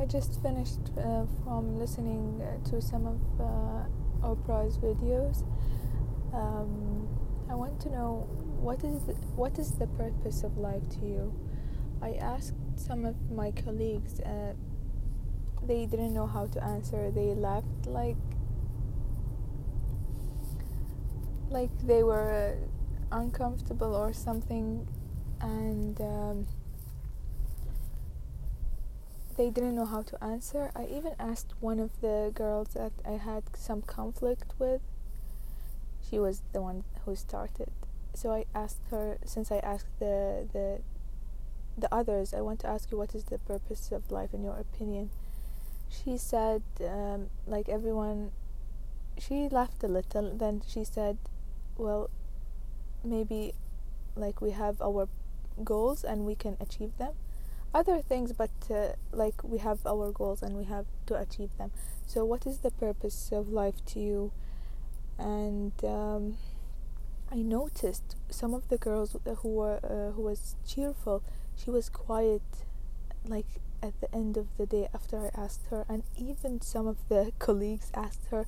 I just finished uh, from listening uh, to some of uh, Oprah's videos. Um, I want to know what is the, what is the purpose of life to you. I asked some of my colleagues. Uh, they didn't know how to answer. They laughed like like they were uncomfortable or something, and. Um, they didn't know how to answer. I even asked one of the girls that I had some conflict with. She was the one who started. So I asked her since I asked the the the others, I want to ask you what is the purpose of life in your opinion. She said um, like everyone she laughed a little then she said well maybe like we have our goals and we can achieve them other things but uh, like we have our goals and we have to achieve them. So what is the purpose of life to you? And um, i noticed some of the girls who were uh, who was cheerful she was quiet like at the end of the day after i asked her and even some of the colleagues asked her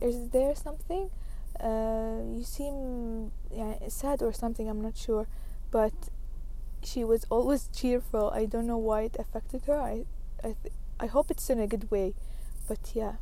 is there something uh, you seem yeah, sad or something i'm not sure but she was always cheerful. I don't know why it affected her. I I th- I hope it's in a good way, but yeah.